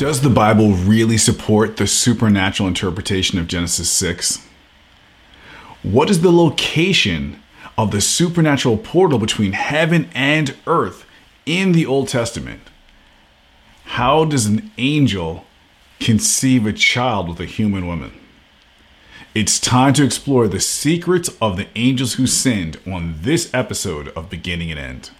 Does the Bible really support the supernatural interpretation of Genesis 6? What is the location of the supernatural portal between heaven and earth in the Old Testament? How does an angel conceive a child with a human woman? It's time to explore the secrets of the angels who sinned on this episode of Beginning and End.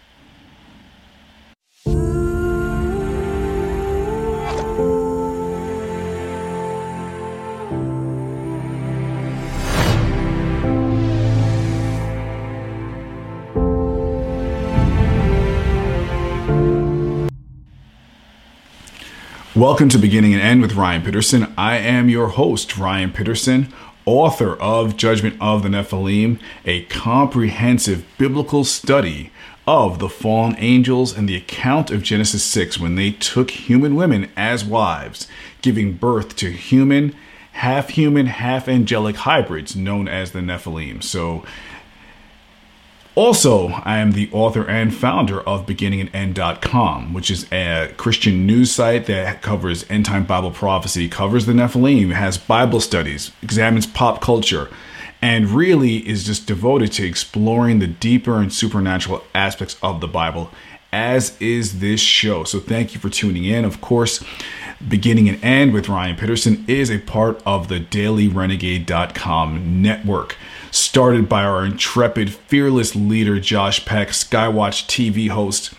Welcome to Beginning and End with Ryan Pitterson. I am your host, Ryan Pitterson, author of Judgment of the Nephilim, a comprehensive biblical study of the fallen angels and the account of Genesis 6 when they took human women as wives, giving birth to human, half human, half angelic hybrids known as the Nephilim. So, also, I am the author and founder of beginningandend.com, which is a Christian news site that covers end time Bible prophecy, covers the Nephilim, has Bible studies, examines pop culture, and really is just devoted to exploring the deeper and supernatural aspects of the Bible, as is this show. So, thank you for tuning in. Of course, Beginning and End with Ryan Pitterson is a part of the dailyrenegade.com network started by our intrepid, fearless leader, Josh Peck, Skywatch TV host.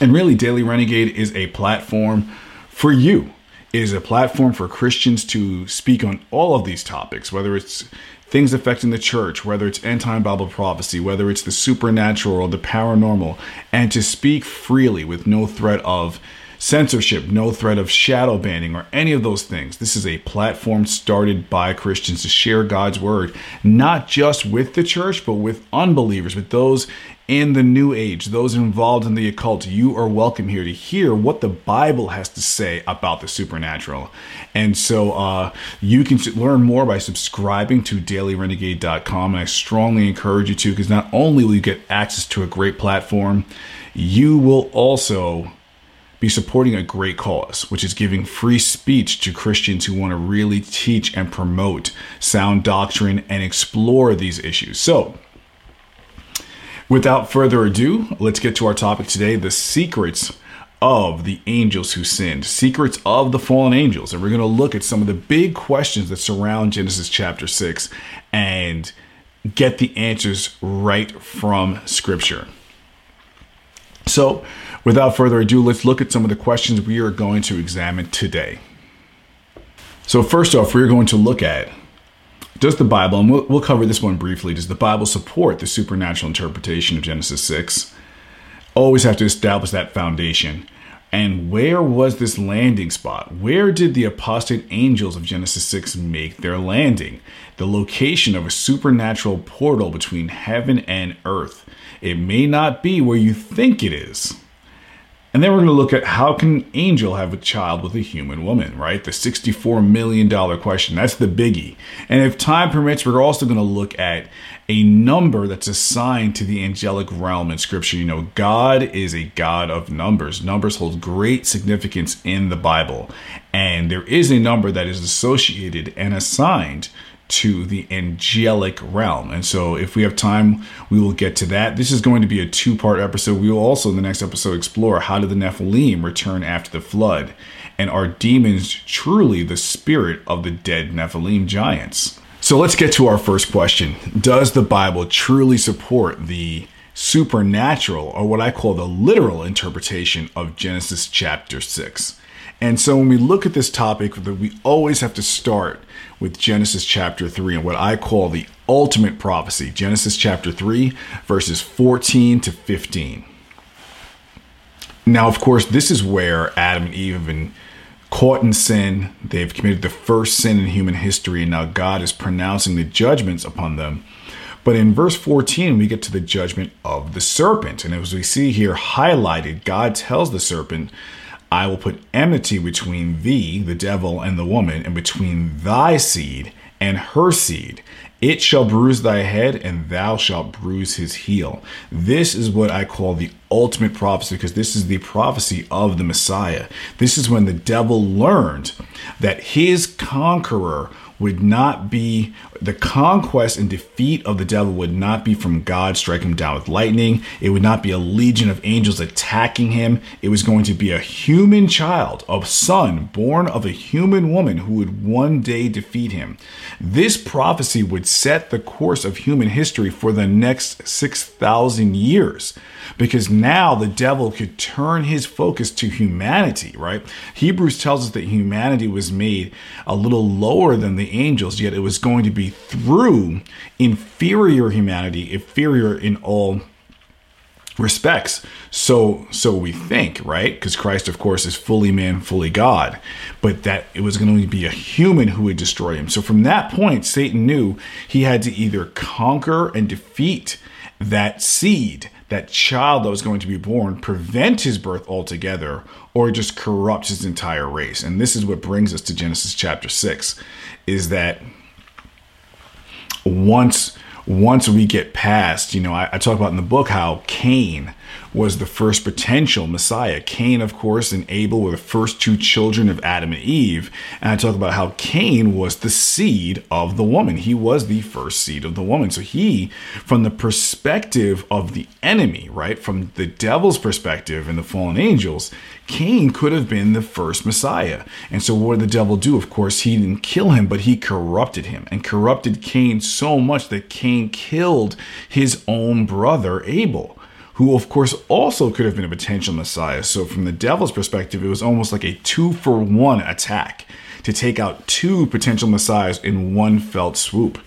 And really, Daily Renegade is a platform for you. It is a platform for Christians to speak on all of these topics, whether it's things affecting the church, whether it's end time Bible prophecy, whether it's the supernatural or the paranormal, and to speak freely with no threat of censorship, no threat of shadow banning, or any of those things. This is a platform started by Christians to share God's word, not just with the church, but with unbelievers, with those in the new age, those involved in the occult. You are welcome here to hear what the Bible has to say about the supernatural. And so uh, you can learn more by subscribing to dailyrenegade.com. And I strongly encourage you to, because not only will you get access to a great platform, you will also be supporting a great cause, which is giving free speech to Christians who want to really teach and promote sound doctrine and explore these issues. So, without further ado, let's get to our topic today the secrets of the angels who sinned, secrets of the fallen angels. And we're going to look at some of the big questions that surround Genesis chapter 6 and get the answers right from Scripture. So, without further ado, let's look at some of the questions we are going to examine today. So, first off, we're going to look at does the Bible, and we'll, we'll cover this one briefly, does the Bible support the supernatural interpretation of Genesis 6? Always have to establish that foundation. And where was this landing spot? Where did the apostate angels of Genesis 6 make their landing? The location of a supernatural portal between heaven and earth. It may not be where you think it is. And then we're going to look at how can an angel have a child with a human woman, right? The $64 million question. That's the biggie. And if time permits, we're also going to look at a number that's assigned to the angelic realm in scripture. You know, God is a God of numbers. Numbers hold great significance in the Bible. And there is a number that is associated and assigned to the angelic realm. And so, if we have time, we will get to that. This is going to be a two part episode. We will also, in the next episode, explore how did the Nephilim return after the flood? And are demons truly the spirit of the dead Nephilim giants? So, let's get to our first question Does the Bible truly support the supernatural, or what I call the literal interpretation of Genesis chapter 6? And so when we look at this topic, we always have to start with Genesis chapter 3 and what I call the ultimate prophecy, Genesis chapter 3, verses 14 to 15. Now, of course, this is where Adam and Eve have been caught in sin. They've committed the first sin in human history, and now God is pronouncing the judgments upon them. But in verse 14, we get to the judgment of the serpent. And as we see here highlighted, God tells the serpent I will put enmity between thee, the devil, and the woman, and between thy seed and her seed. It shall bruise thy head, and thou shalt bruise his heel. This is what I call the ultimate prophecy because this is the prophecy of the Messiah. This is when the devil learned that his conqueror would not be the conquest and defeat of the devil would not be from God striking him down with lightning. It would not be a legion of angels attacking him. It was going to be a human child, a son born of a human woman who would one day defeat him. This prophecy would set the course of human history for the next 6,000 years because now the devil could turn his focus to humanity, right? Hebrews tells us that humanity was made a little lower than the angels, yet it was going to be through inferior humanity, inferior in all respects. So so we think right? Because christ of course is fully man fully god but that it was going to be a human who would destroy him. So from that point satan knew he had to either conquer and defeat that seed that child that was going to be born prevent his birth altogether or just corrupt his entire race. And this is what brings us to genesis chapter 6 is that once once we get past you know I, I talk about in the book how cain was the first potential Messiah. Cain, of course, and Abel were the first two children of Adam and Eve. And I talk about how Cain was the seed of the woman. He was the first seed of the woman. So he, from the perspective of the enemy, right, from the devil's perspective and the fallen angels, Cain could have been the first Messiah. And so what did the devil do? Of course, he didn't kill him, but he corrupted him and corrupted Cain so much that Cain killed his own brother Abel who of course also could have been a potential Messiah. So, from the devil's perspective, it was almost like a two for one attack to take out two potential Messiahs in one felt swoop.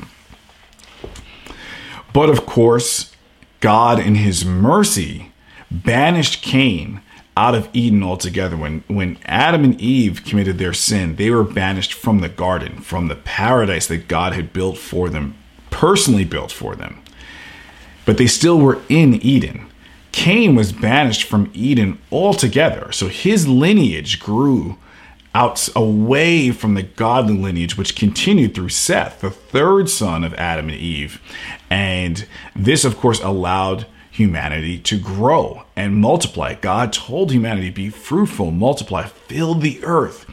But of course, God, in his mercy, banished Cain out of Eden altogether. When, when Adam and Eve committed their sin, they were banished from the garden, from the paradise that God had built for them, personally built for them. But they still were in Eden. Cain was banished from Eden altogether. So his lineage grew out away from the godly lineage, which continued through Seth, the third son of Adam and Eve. And this, of course, allowed humanity to grow and multiply. God told humanity, be fruitful, multiply, fill the earth.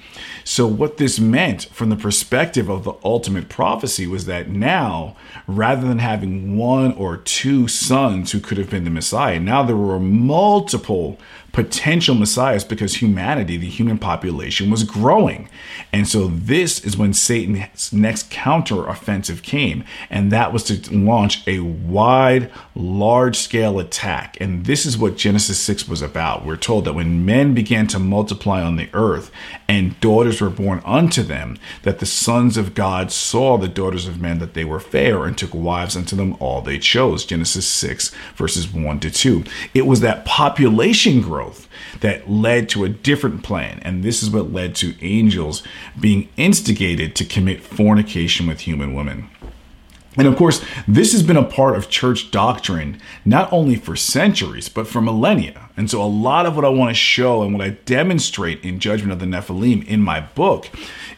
So, what this meant from the perspective of the ultimate prophecy was that now, rather than having one or two sons who could have been the Messiah, now there were multiple potential messiahs because humanity, the human population, was growing. And so this is when Satan's next counter offensive came, and that was to launch a wide, large scale attack. And this is what Genesis 6 was about. We're told that when men began to multiply on the earth and daughters were born unto them, that the sons of God saw the daughters of men that they were fair and took wives unto them all they chose. Genesis 6, verses 1 to 2. It was that population growth that led to a different plan. And this is what led to angels being instigated to commit fornication with human women. And of course, this has been a part of church doctrine not only for centuries, but for millennia. And so, a lot of what I want to show and what I demonstrate in Judgment of the Nephilim in my book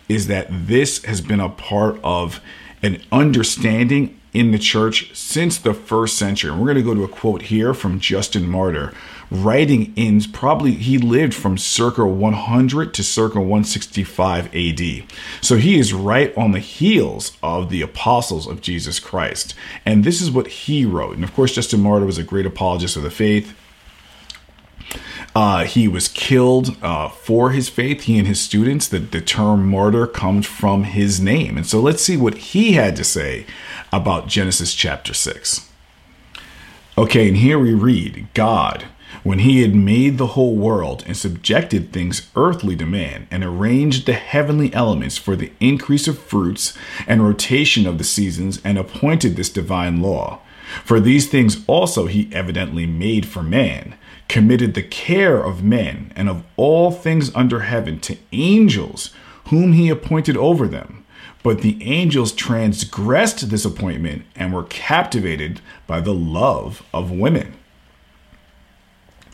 is that this has been a part of an understanding in the church since the first century. And we're going to go to a quote here from Justin Martyr, writing in probably he lived from circa 100 to circa 165 AD. So he is right on the heels of the apostles of Jesus Christ. And this is what he wrote. And of course, Justin Martyr was a great apologist of the faith. Uh, he was killed uh, for his faith, he and his students. The, the term martyr comes from his name. And so let's see what he had to say about Genesis chapter 6. Okay, and here we read God, when he had made the whole world and subjected things earthly to man, and arranged the heavenly elements for the increase of fruits and rotation of the seasons, and appointed this divine law. For these things also he evidently made for man committed the care of men and of all things under heaven to angels, whom he appointed over them. But the angels transgressed this appointment and were captivated by the love of women.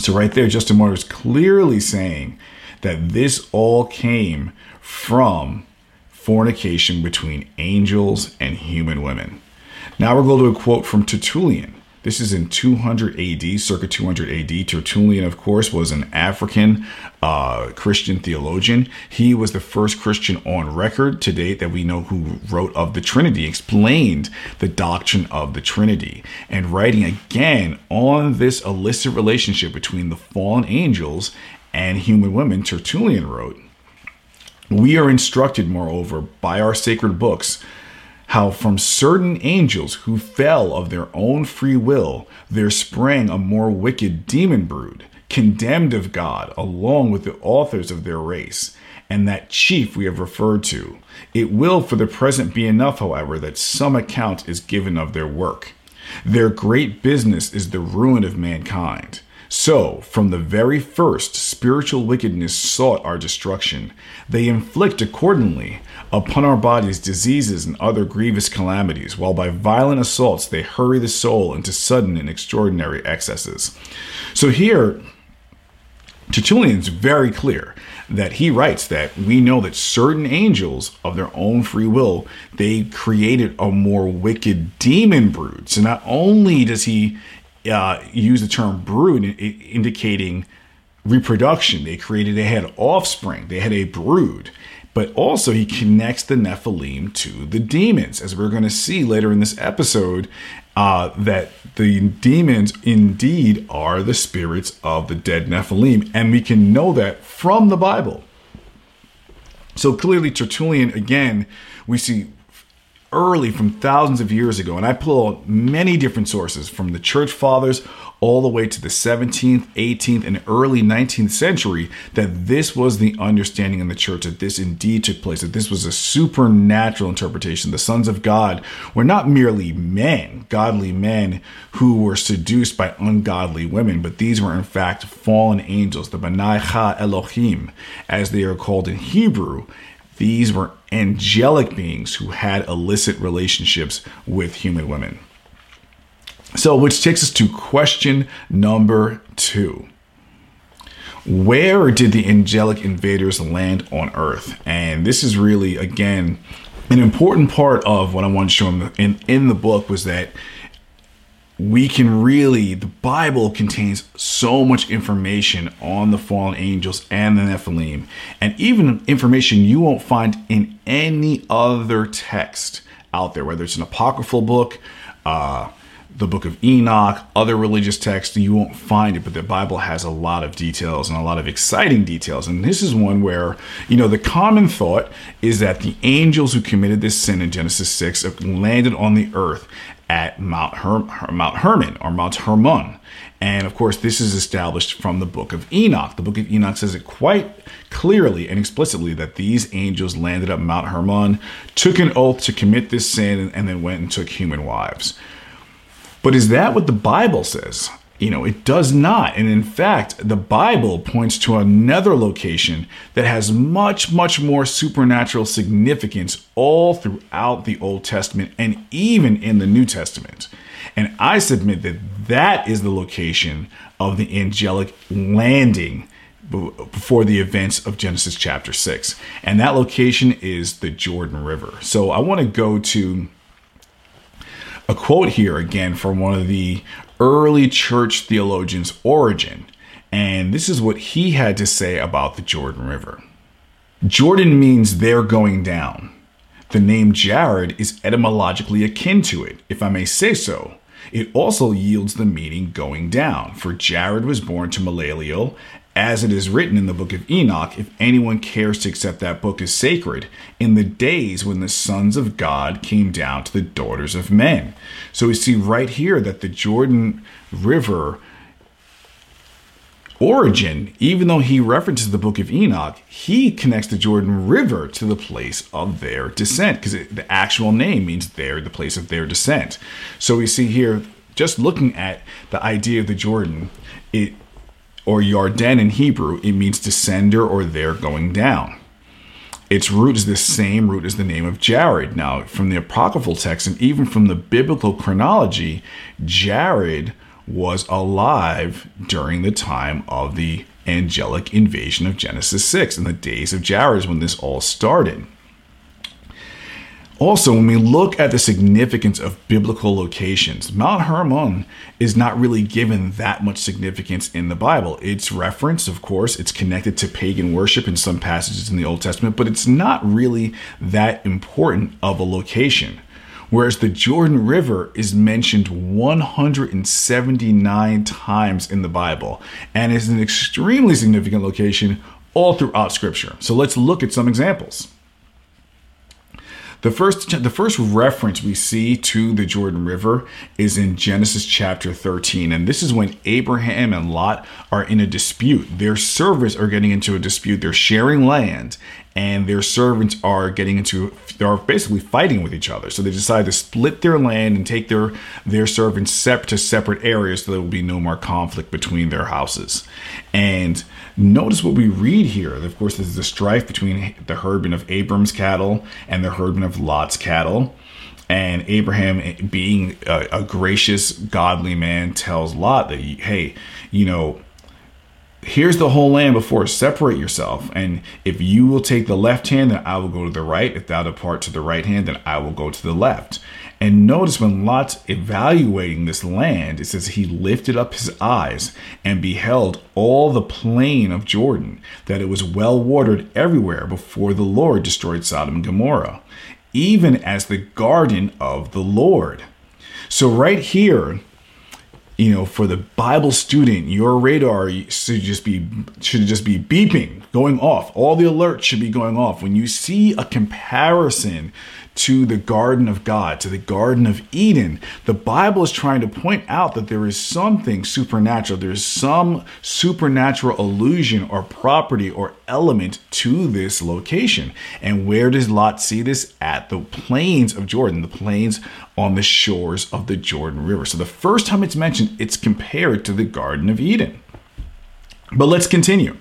So, right there, Justin Martyr is clearly saying that this all came from fornication between angels and human women. Now we're going to a quote from Tertullian. This is in 200 AD, circa 200 AD. Tertullian, of course, was an African uh, Christian theologian. He was the first Christian on record to date that we know who wrote of the Trinity, explained the doctrine of the Trinity, and writing again on this illicit relationship between the fallen angels and human women, Tertullian wrote, We are instructed, moreover, by our sacred books how from certain angels who fell of their own free will there sprang a more wicked demon brood, condemned of God, along with the authors of their race, and that chief we have referred to. It will for the present be enough, however, that some account is given of their work. Their great business is the ruin of mankind. So, from the very first, spiritual wickedness sought our destruction. They inflict accordingly upon our bodies diseases and other grievous calamities, while by violent assaults they hurry the soul into sudden and extraordinary excesses. So, here, Tertullian's very clear that he writes that we know that certain angels of their own free will they created a more wicked demon brood so not only does he uh, use the term brood, indicating reproduction. They created, they had offspring, they had a brood. But also, he connects the Nephilim to the demons, as we're going to see later in this episode, uh, that the demons indeed are the spirits of the dead Nephilim. And we can know that from the Bible. So clearly, Tertullian, again, we see early from thousands of years ago. And I pull many different sources from the church fathers all the way to the 17th, 18th, and early 19th century that this was the understanding in the church that this indeed took place, that this was a supernatural interpretation. The sons of God were not merely men, godly men who were seduced by ungodly women, but these were in fact fallen angels, the B'nai Ha Elohim, as they are called in Hebrew. These were angelic beings who had illicit relationships with human women. So, which takes us to question number two. Where did the angelic invaders land on Earth? And this is really, again, an important part of what I want to show in in, in the book was that we can really, the Bible contains so much information on the fallen angels and the Nephilim, and even information you won't find in any other text out there, whether it's an apocryphal book, uh, the book of Enoch, other religious texts, you won't find it, but the Bible has a lot of details and a lot of exciting details. And this is one where, you know, the common thought is that the angels who committed this sin in Genesis 6 landed on the earth at Mount, Her- Mount Hermon or Mount Hermon. And of course, this is established from the book of Enoch. The book of Enoch says it quite clearly and explicitly that these angels landed at Mount Hermon, took an oath to commit this sin, and then went and took human wives. But is that what the Bible says? You know, it does not. And in fact, the Bible points to another location that has much, much more supernatural significance all throughout the Old Testament and even in the New Testament. And I submit that that is the location of the angelic landing before the events of Genesis chapter 6. And that location is the Jordan River. So I want to go to a quote here again from one of the early church theologians, Origen, and this is what he had to say about the Jordan River. Jordan means their going down. The name Jared is etymologically akin to it, if I may say so. It also yields the meaning going down, for Jared was born to Malaliel as it is written in the book of Enoch, if anyone cares to accept that book as sacred, in the days when the sons of God came down to the daughters of men. So we see right here that the Jordan River Origen, even though he references the book of Enoch, he connects the Jordan River to the place of their descent because the actual name means there, the place of their descent. So we see here, just looking at the idea of the Jordan, it or Yarden in Hebrew, it means descender or their going down. Its root is the same root as the name of Jared. Now, from the apocryphal text and even from the biblical chronology, Jared was alive during the time of the angelic invasion of Genesis 6. In the days of Jared is when this all started. Also, when we look at the significance of biblical locations, Mount Hermon is not really given that much significance in the Bible. It's referenced, of course, it's connected to pagan worship in some passages in the Old Testament, but it's not really that important of a location. Whereas the Jordan River is mentioned 179 times in the Bible and is an extremely significant location all throughout Scripture. So let's look at some examples. The first, the first reference we see to the Jordan River is in Genesis chapter 13. And this is when Abraham and Lot are in a dispute. Their servants are getting into a dispute. They're sharing land and their servants are getting into they're basically fighting with each other. So they decide to split their land and take their their servants separate to separate areas so there will be no more conflict between their houses. And notice what we read here. Of course this is a strife between the herdman of abram's cattle and the herdman of lot's cattle. And Abraham, eh, being a, a gracious, godly man, tells Lot that, hey, you know, here's the whole land before separate yourself. And if you will take the left hand then i will go to the right. If thou depart to the right hand then i will go to the left. And notice when lot's evaluating this land it says he lifted up his eyes and beheld all the plain of jordan that it was well watered everywhere before the lord destroyed sodom and gomorrah even as the garden of the lord. So right here you know, for the Bible student, your radar should just be should just be beeping, going off. All the alerts should be going off when you see a comparison to the Garden of God, to the Garden of Eden. The Bible is trying to point out that there is something supernatural. There's some supernatural illusion or property or element to this location. And where does Lot see this? At the plains of Jordan, the plains on the shores of the Jordan River. So the first time it's mentioned, it's compared to the Garden of Eden. But let's continue.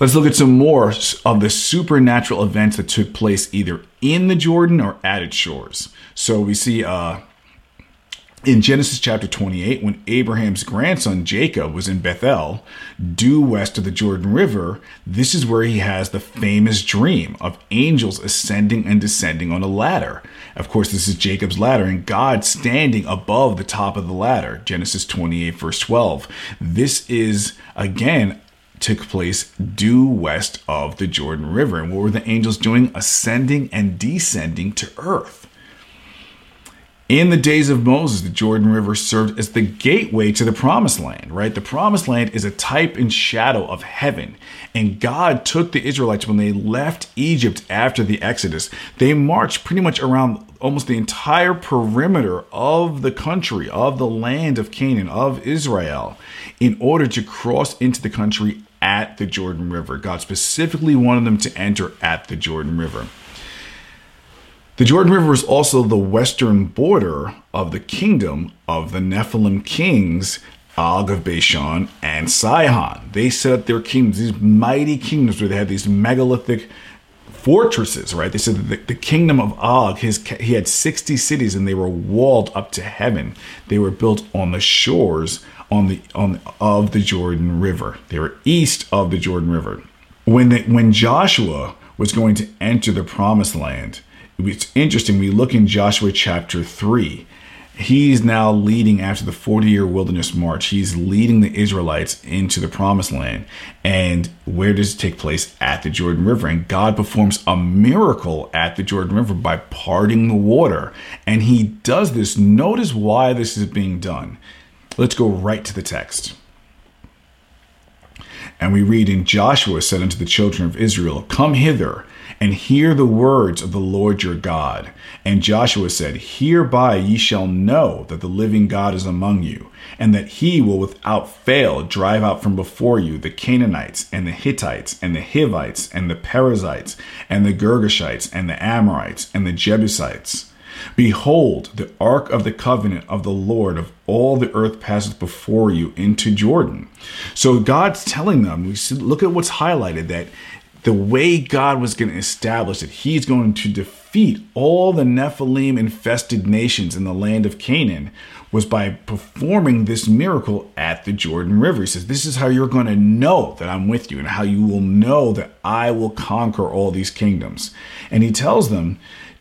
Let's look at some more of the supernatural events that took place either in the Jordan or at its shores. So we see uh, in Genesis chapter 28, when Abraham's grandson Jacob was in Bethel, due west of the Jordan River, this is where he has the famous dream of angels ascending and descending on a ladder. Of course, this is Jacob's ladder and God standing above the top of the ladder. Genesis 28, verse 12. This is, again, took place due west of the Jordan River. And what were the angels doing? Ascending and descending to earth. In the days of Moses, the Jordan River served as the gateway to the promised land, right? The promised land is a type and shadow of heaven. And God took the Israelites when they left Egypt after the Exodus. They marched pretty much around almost the entire perimeter of the country, of the land of Canaan, of Israel, in order to cross into the country at the Jordan River. God specifically wanted them to enter at the Jordan River. The Jordan River is also the western border of the kingdom of the Nephilim kings, Og of Bashan and Sihon. They set up their kingdoms, these mighty kingdoms where they had these megalithic fortresses, right? They said the, the, kingdom of Og, his he had 60 cities and they were walled up to heaven. They were built on the shores on the on of the Jordan River. They were east of the Jordan River. When the, when Joshua was going to enter the promised land, it's interesting. We look in Joshua chapter 3. He's now leading after the 40 year wilderness march. He's leading the Israelites into the promised land. And where does it take place? At the Jordan River. And God performs a miracle at the Jordan River by parting the water. And he does this. Notice why this is being done. Let's go right to the text. And we read in Joshua said unto the children of Israel, Come hither and hear the words of the Lord your God. And Joshua said, Hereby ye shall know that the living God is among you, and that he will without fail drive out from before you the Canaanites, and the Hittites, and the Hivites, and the Perizzites, and the Girgashites, and the Amorites, and the Jebusites Behold, the ark of the covenant of the Lord of all the earth passes before you into Jordan. So God's telling them, we see, look at what's highlighted that the way God was going to establish that he's going to defeat all the Nephilim infested nations in the land of Canaan was by performing this miracle at the Jordan River. He says, This is how you're going to know that I'm with you and how you will know that I will conquer all these kingdoms. And he tells them,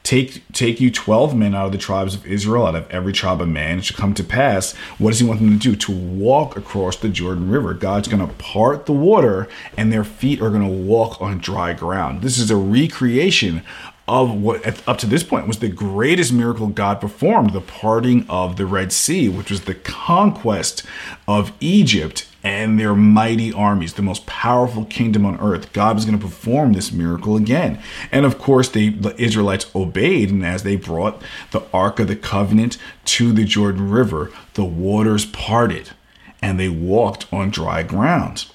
Take take you twelve men out of the tribes of Israel, out of every tribe of man. It should come to pass. What does he want them to do? To walk across the Jordan River. God's going to part the water, and their feet are going to walk on dry ground. This is a recreation of what up to this point was the greatest miracle God performed, the parting of the Red Sea, which was the conquest of Egypt and their mighty armies, the most powerful kingdom on earth. God was going to perform this miracle again. And of course, they, the Israelites obeyed, and as they brought the Ark of the Covenant to the Jordan River, the waters parted and they walked on dry ground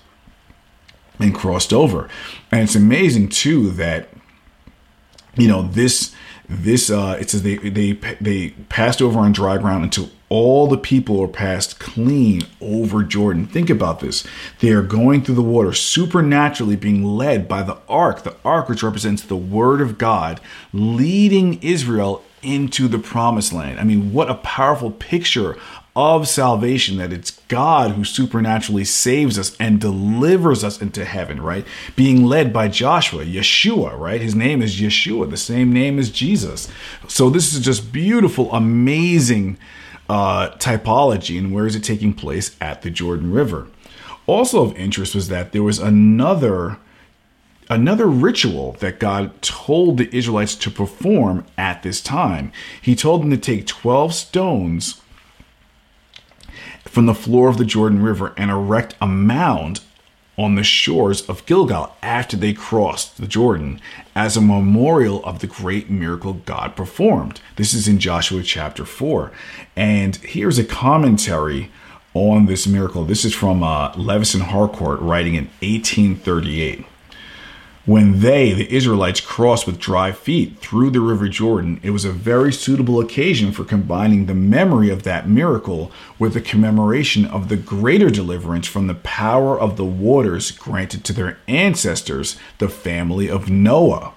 and crossed over. And it's amazing too that you know this this uh it says they they they passed over on dry ground until all the people are passed clean over jordan think about this they are going through the water supernaturally being led by the ark the ark which represents the word of god leading israel into the promised land i mean what a powerful picture of salvation, that it's God who supernaturally saves us and delivers us into heaven, right? Being led by Joshua, Yeshua, right? His name is Yeshua, the same name as Jesus. So this is just beautiful, amazing uh, typology. And where is it taking place? At the Jordan River. Also of interest was that there was another another ritual that God told the Israelites to perform at this time. He told them to take 12 stones from the floor of the Jordan River and erect a mound on the shores of Gilgal after they crossed the Jordan as a memorial of the great miracle God performed. This is in Joshua chapter 4. And here's a commentary on this miracle. This is from uh, Leveson Harcourt writing in 1838. When they, the Israelites, crossed with dry feet through the river Jordan, it was a very suitable occasion for combining the memory of that miracle with the commemoration of the greater deliverance from the power of the waters granted to their ancestors, the family of Noah.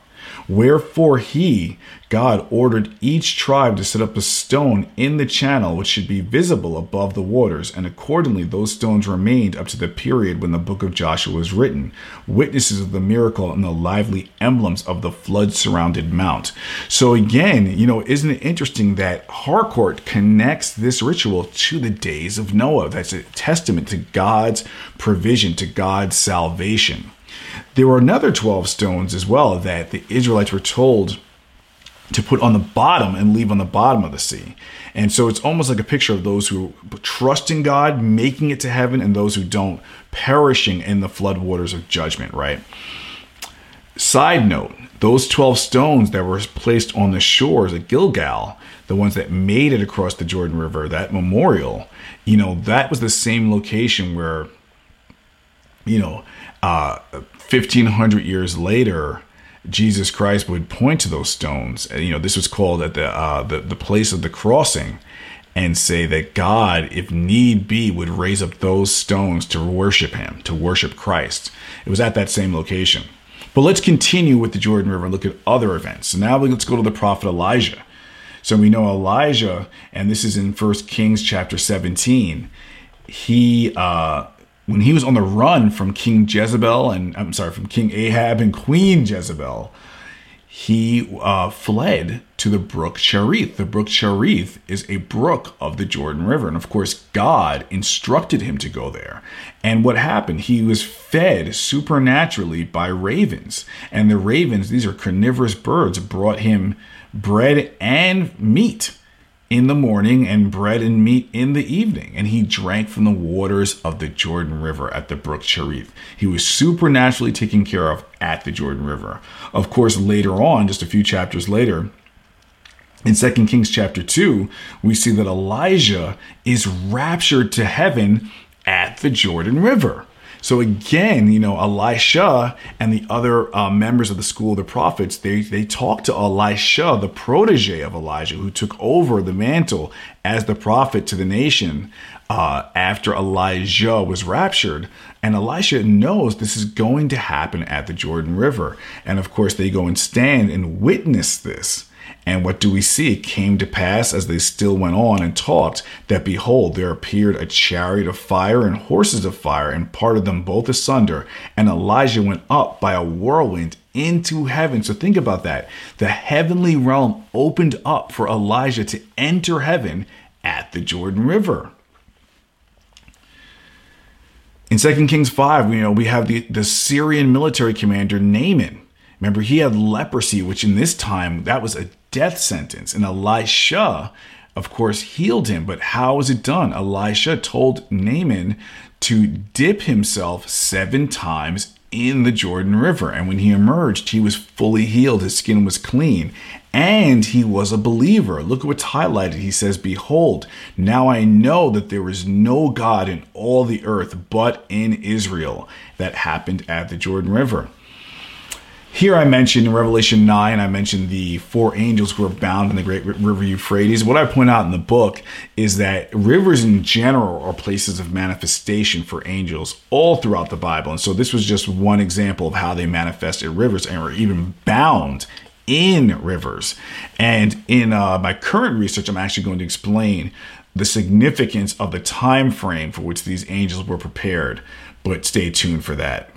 Wherefore he, God, ordered each tribe to set up a stone in the channel which should be visible above the waters, and accordingly those stones remained up to the period when the book of Joshua was written, witnesses of the miracle and the lively emblems of the flood surrounded mount. So again, you know, isn't it interesting that Harcourt connects this ritual to the days of Noah? That's a testament to God's provision, to God's salvation. There were another 12 stones as well that the Israelites were told to put on the bottom and leave on the bottom of the sea. And so it's almost like a picture of those who trust in God, making it to heaven, and those who don't, perishing in the flood waters of judgment, right? Side note, those 12 stones that were placed on the shores at Gilgal, the ones that made it across the Jordan River, that memorial, you know, that was the same location where, you know, uh, 1500 years later, Jesus Christ would point to those stones. You know, this was called at the, uh, the the place of the crossing, and say that God, if need be, would raise up those stones to worship Him, to worship Christ. It was at that same location. But let's continue with the Jordan River and look at other events. So now let's go to the prophet Elijah. So we know Elijah, and this is in First Kings chapter 17. He uh, when he was on the run from King Jezebel and I'm sorry, from King Ahab and Queen Jezebel, he uh, fled to the brook Cherith. The brook Cherith is a brook of the Jordan River. And of course, God instructed him to go there. And what happened? He was fed supernaturally by ravens. And the ravens, these are carnivorous birds, brought him bread and meat in the morning and bread and meat in the evening. And he drank from the waters of the Jordan River at the brook Cherith. He was supernaturally taken care of at the Jordan River. Of course, later on, just a few chapters later, in 2 Kings chapter 2, we see that Elijah is raptured to heaven at the Jordan River. So again, you know, Elisha and the other uh, members of the school of the prophets, they they talked to Elisha, the protege of Elijah, who took over the mantle as the prophet to the nation uh, after Elijah was raptured. And Elisha knows this is going to happen at the Jordan River, and of course, they go and stand and witness this. And what do we see? It came to pass as they still went on and talked that behold, there appeared a chariot of fire and horses of fire, and parted them both asunder. And Elijah went up by a whirlwind into heaven. So think about that. The heavenly realm opened up for Elijah to enter heaven at the Jordan River. In 2 Kings 5, you know, we have the, the Syrian military commander Naaman. Remember, he had leprosy, which in this time, that was a death sentence. And Elisha, of course, healed him. But how was it done? Elisha told Naaman to dip himself seven times in the Jordan River. And when he emerged, he was fully healed. His skin was clean. And he was a believer. Look at what's highlighted. He says, Behold, now I know that there is no God in all the earth but in Israel. That happened at the Jordan River. Here I mentioned in Revelation 9, I mentioned the four angels who are bound in the great river Euphrates. What I point out in the book is that rivers in general are places of manifestation for angels all throughout the Bible. And so this was just one example of how they manifested rivers and were even bound in rivers. And in uh, my current research, I'm actually going to explain the significance of the time frame for which these angels were prepared. But stay tuned for that.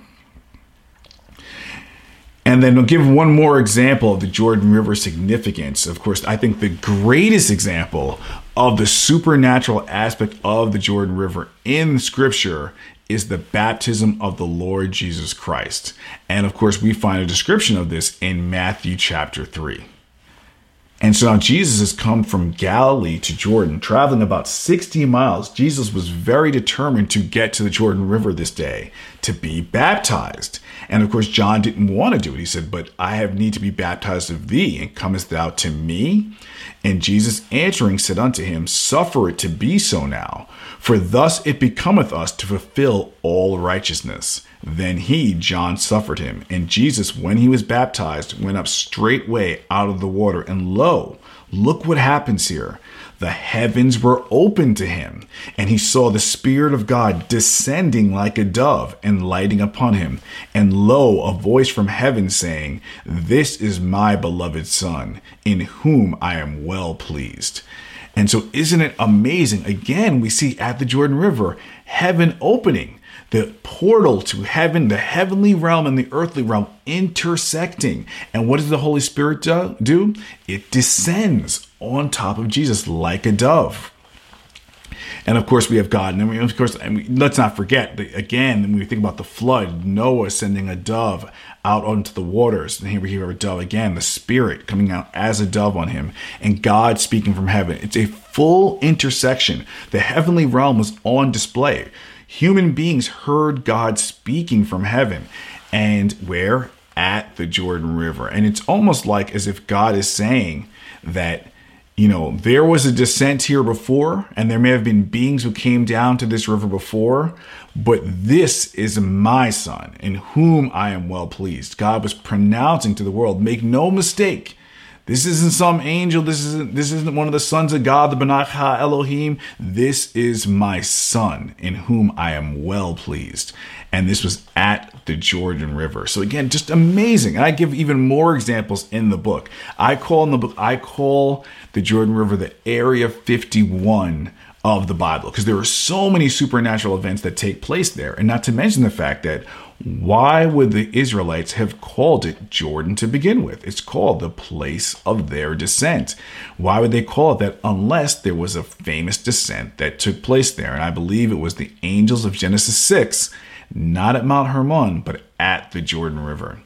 And then I'll give one more example of the Jordan River significance. Of course, I think the greatest example of the supernatural aspect of the Jordan River in Scripture is the baptism of the Lord Jesus Christ. And of course, we find a description of this in Matthew chapter 3. And so now Jesus has come from Galilee to Jordan, traveling about 60 miles. Jesus was very determined to get to the Jordan River this day to be baptized. And of course, John didn't want to do it. He said, But I have need to be baptized of thee, and comest thou to me? And Jesus answering said unto him, Suffer it to be so now, for thus it becometh us to fulfill all righteousness. Then he, John, suffered him. And Jesus, when he was baptized, went up straightway out of the water. And lo, look what happens here. The heavens were opened to him, and he saw the Spirit of God descending like a dove and lighting upon him. And lo, a voice from heaven saying, This is my beloved Son, in whom I am well pleased. And so, isn't it amazing? Again, we see at the Jordan River heaven opening the portal to heaven, the heavenly realm and the earthly realm intersecting. And what does the Holy Spirit do? It descends on top of Jesus like a dove. And of course, we have God. And of course, and we, let's not forget, again, when we think about the flood, Noah sending a dove out onto the waters. And here we hear a dove again, the Spirit coming out as a dove on him, and God speaking from heaven. It's a full intersection. The heavenly realm was on display human beings heard God speaking from heaven. And where? At the Jordan River. And it's almost like as if God is saying that, you know, there was a descent here before, and there may have been beings who came down to this river before, but this is my son, in whom I am well pleased. God was pronouncing to the world, make no mistake. This isn't some angel. This isn't this isn't one of the sons of God, the Benach Ha Elohim. This is my son, in whom I am well pleased. And this was at the Jordan River. So again, just amazing. And I give even more examples in the book. I call in the book, I call the Jordan River the Area 51 of the Bible because there are so many supernatural events that take place there. And not to mention the fact that why would the Israelites have called it Jordan to begin with? It's called the place of their descent. Why would they call it that unless there was a famous descent that took place there? And I believe it was the angels of Genesis 6, not at Mount Hermon, but at the Jordan River.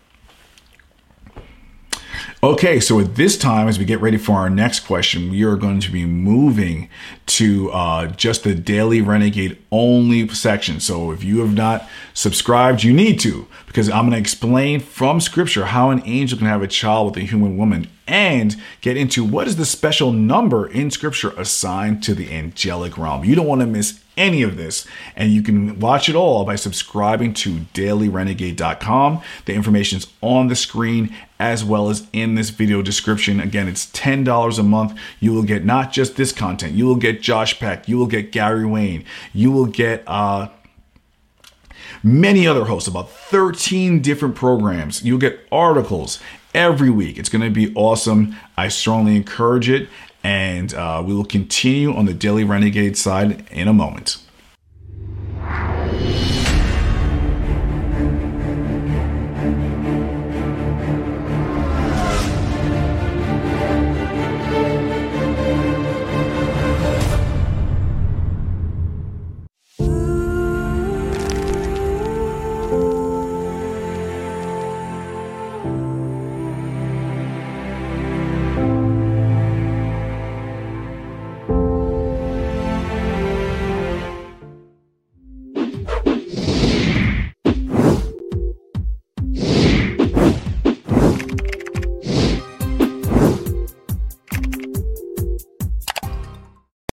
Okay, so at this time, as we get ready for our next question, we are going to be moving to uh, just the Daily Renegade only section. So if you have not subscribed, you need to, because I'm going to explain from Scripture how an angel can have a child with a human woman and get into what is the special number in Scripture assigned to the angelic realm. You don't want to miss any of this. And you can watch it all by subscribing to dailyrenegade.com. The information is on the screen as well as in this video description. Again, it's $10 a month. You will get not just this content, you will get Josh Peck, you will get Gary Wayne, you will get uh many other hosts, about 13 different programs. You'll get articles every week. It's going to be awesome. I strongly encourage it and uh, we will continue on the Daily Renegade side in a moment.